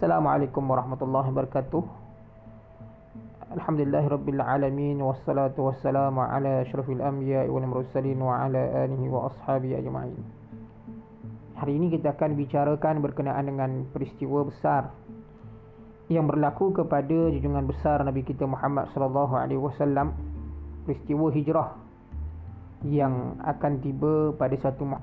Assalamualaikum warahmatullahi wabarakatuh. Alhamdulillah rabbil alamin wassalatu wassalamu ala asyrafil anbiya wal mursalin wa ala alihi wa ashabihi ajmain. Hari ini kita akan bicarakan berkenaan dengan peristiwa besar yang berlaku kepada junjungan besar Nabi kita Muhammad sallallahu alaihi wasallam peristiwa hijrah yang akan tiba pada satu